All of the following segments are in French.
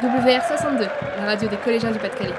WR 62, la radio des collégiens du Pas-de-Calais.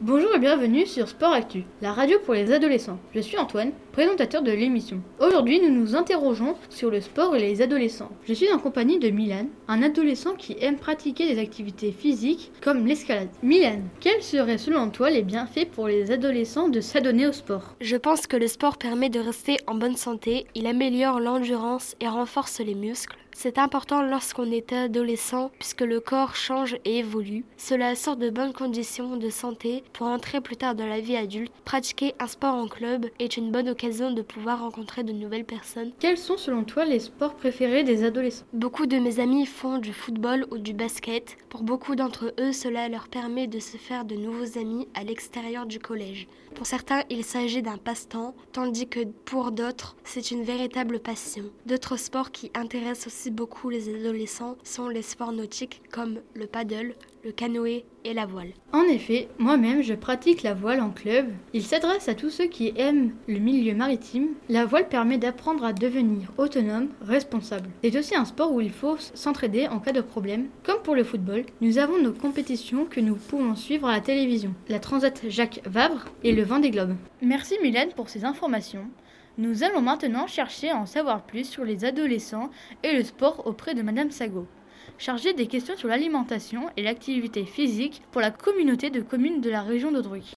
Bonjour et bienvenue sur Sport Actu, la radio pour les adolescents. Je suis Antoine, présentateur de l'émission. Aujourd'hui, nous nous interrogeons sur le sport et les adolescents. Je suis en compagnie de Milan, un adolescent qui aime pratiquer des activités physiques comme l'escalade. Milan, quels seraient selon toi les bienfaits pour les adolescents de s'adonner au sport? Je pense que le sport permet de rester en bonne santé, il améliore l'endurance et renforce les muscles. C'est important lorsqu'on est adolescent puisque le corps change et évolue. Cela sort de bonnes conditions de santé pour entrer plus tard dans la vie adulte. Pratiquer un sport en club est une bonne occasion de pouvoir rencontrer de nouvelles personnes. Quels sont selon toi les sports préférés des adolescents? Beaucoup de mes amis font du football ou du basket. Pour beaucoup d'entre eux, cela leur permet de se faire de nouveaux amis à l'extérieur du collège. Pour certains, il s'agit d'un passe-temps, tandis que pour d'autres, c'est une véritable passion. D'autres sports qui intéressent aussi beaucoup les adolescents sont les sports nautiques comme le paddle, le canoë et la voile. En effet, moi-même je pratique la voile en club. Il s'adresse à tous ceux qui aiment le milieu maritime. La voile permet d'apprendre à devenir autonome, responsable. C'est aussi un sport où il faut s'entraider en cas de problème. Comme pour le football, nous avons nos compétitions que nous pouvons suivre à la télévision. La Transat Jacques Vabre et le Vent des Globes. Merci Mylène pour ces informations. Nous allons maintenant chercher à en savoir plus sur les adolescents et le sport auprès de Madame Sago, chargée des questions sur l'alimentation et l'activité physique pour la communauté de communes de la région d'Audruy.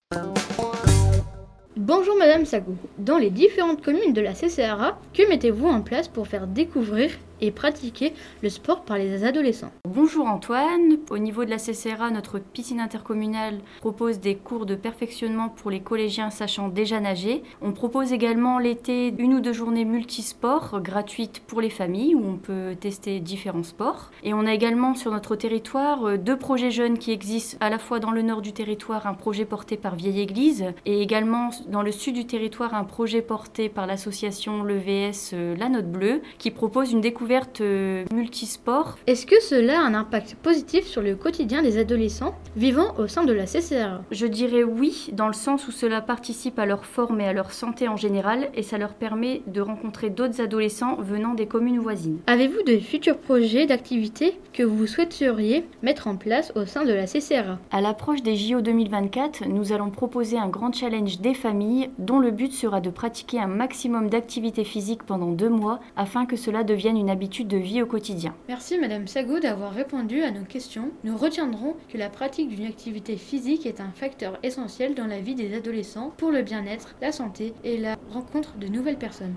Bonjour Madame Sago. Dans les différentes communes de la CCRA, que mettez-vous en place pour faire découvrir et pratiquer le sport par les adolescents? Bonjour Antoine, au niveau de la CCRA, notre piscine intercommunale propose des cours de perfectionnement pour les collégiens sachant déjà nager. On propose également l'été une ou deux journées multisports gratuites pour les familles où on peut tester différents sports. Et on a également sur notre territoire deux projets jeunes qui existent à la fois dans le nord du territoire, un projet porté par Vieille Église et également dans le sud du territoire, un projet porté par l'association LEVS euh, La Note Bleue qui propose une découverte euh, multisport. Est-ce que cela a un impact positif sur le quotidien des adolescents vivant au sein de la CCRA Je dirais oui, dans le sens où cela participe à leur forme et à leur santé en général, et ça leur permet de rencontrer d'autres adolescents venant des communes voisines. Avez-vous de futurs projets d'activités que vous souhaiteriez mettre en place au sein de la CCRA À l'approche des JO 2024, nous allons proposer un grand challenge des familles dont le but sera de pratiquer un maximum d'activités physiques pendant deux mois afin que cela devienne une habitude de vie au quotidien. Merci Madame Sago d'avoir répondu à nos questions. Nous retiendrons que la pratique d'une activité physique est un facteur essentiel dans la vie des adolescents pour le bien-être, la santé et la rencontre de nouvelles personnes.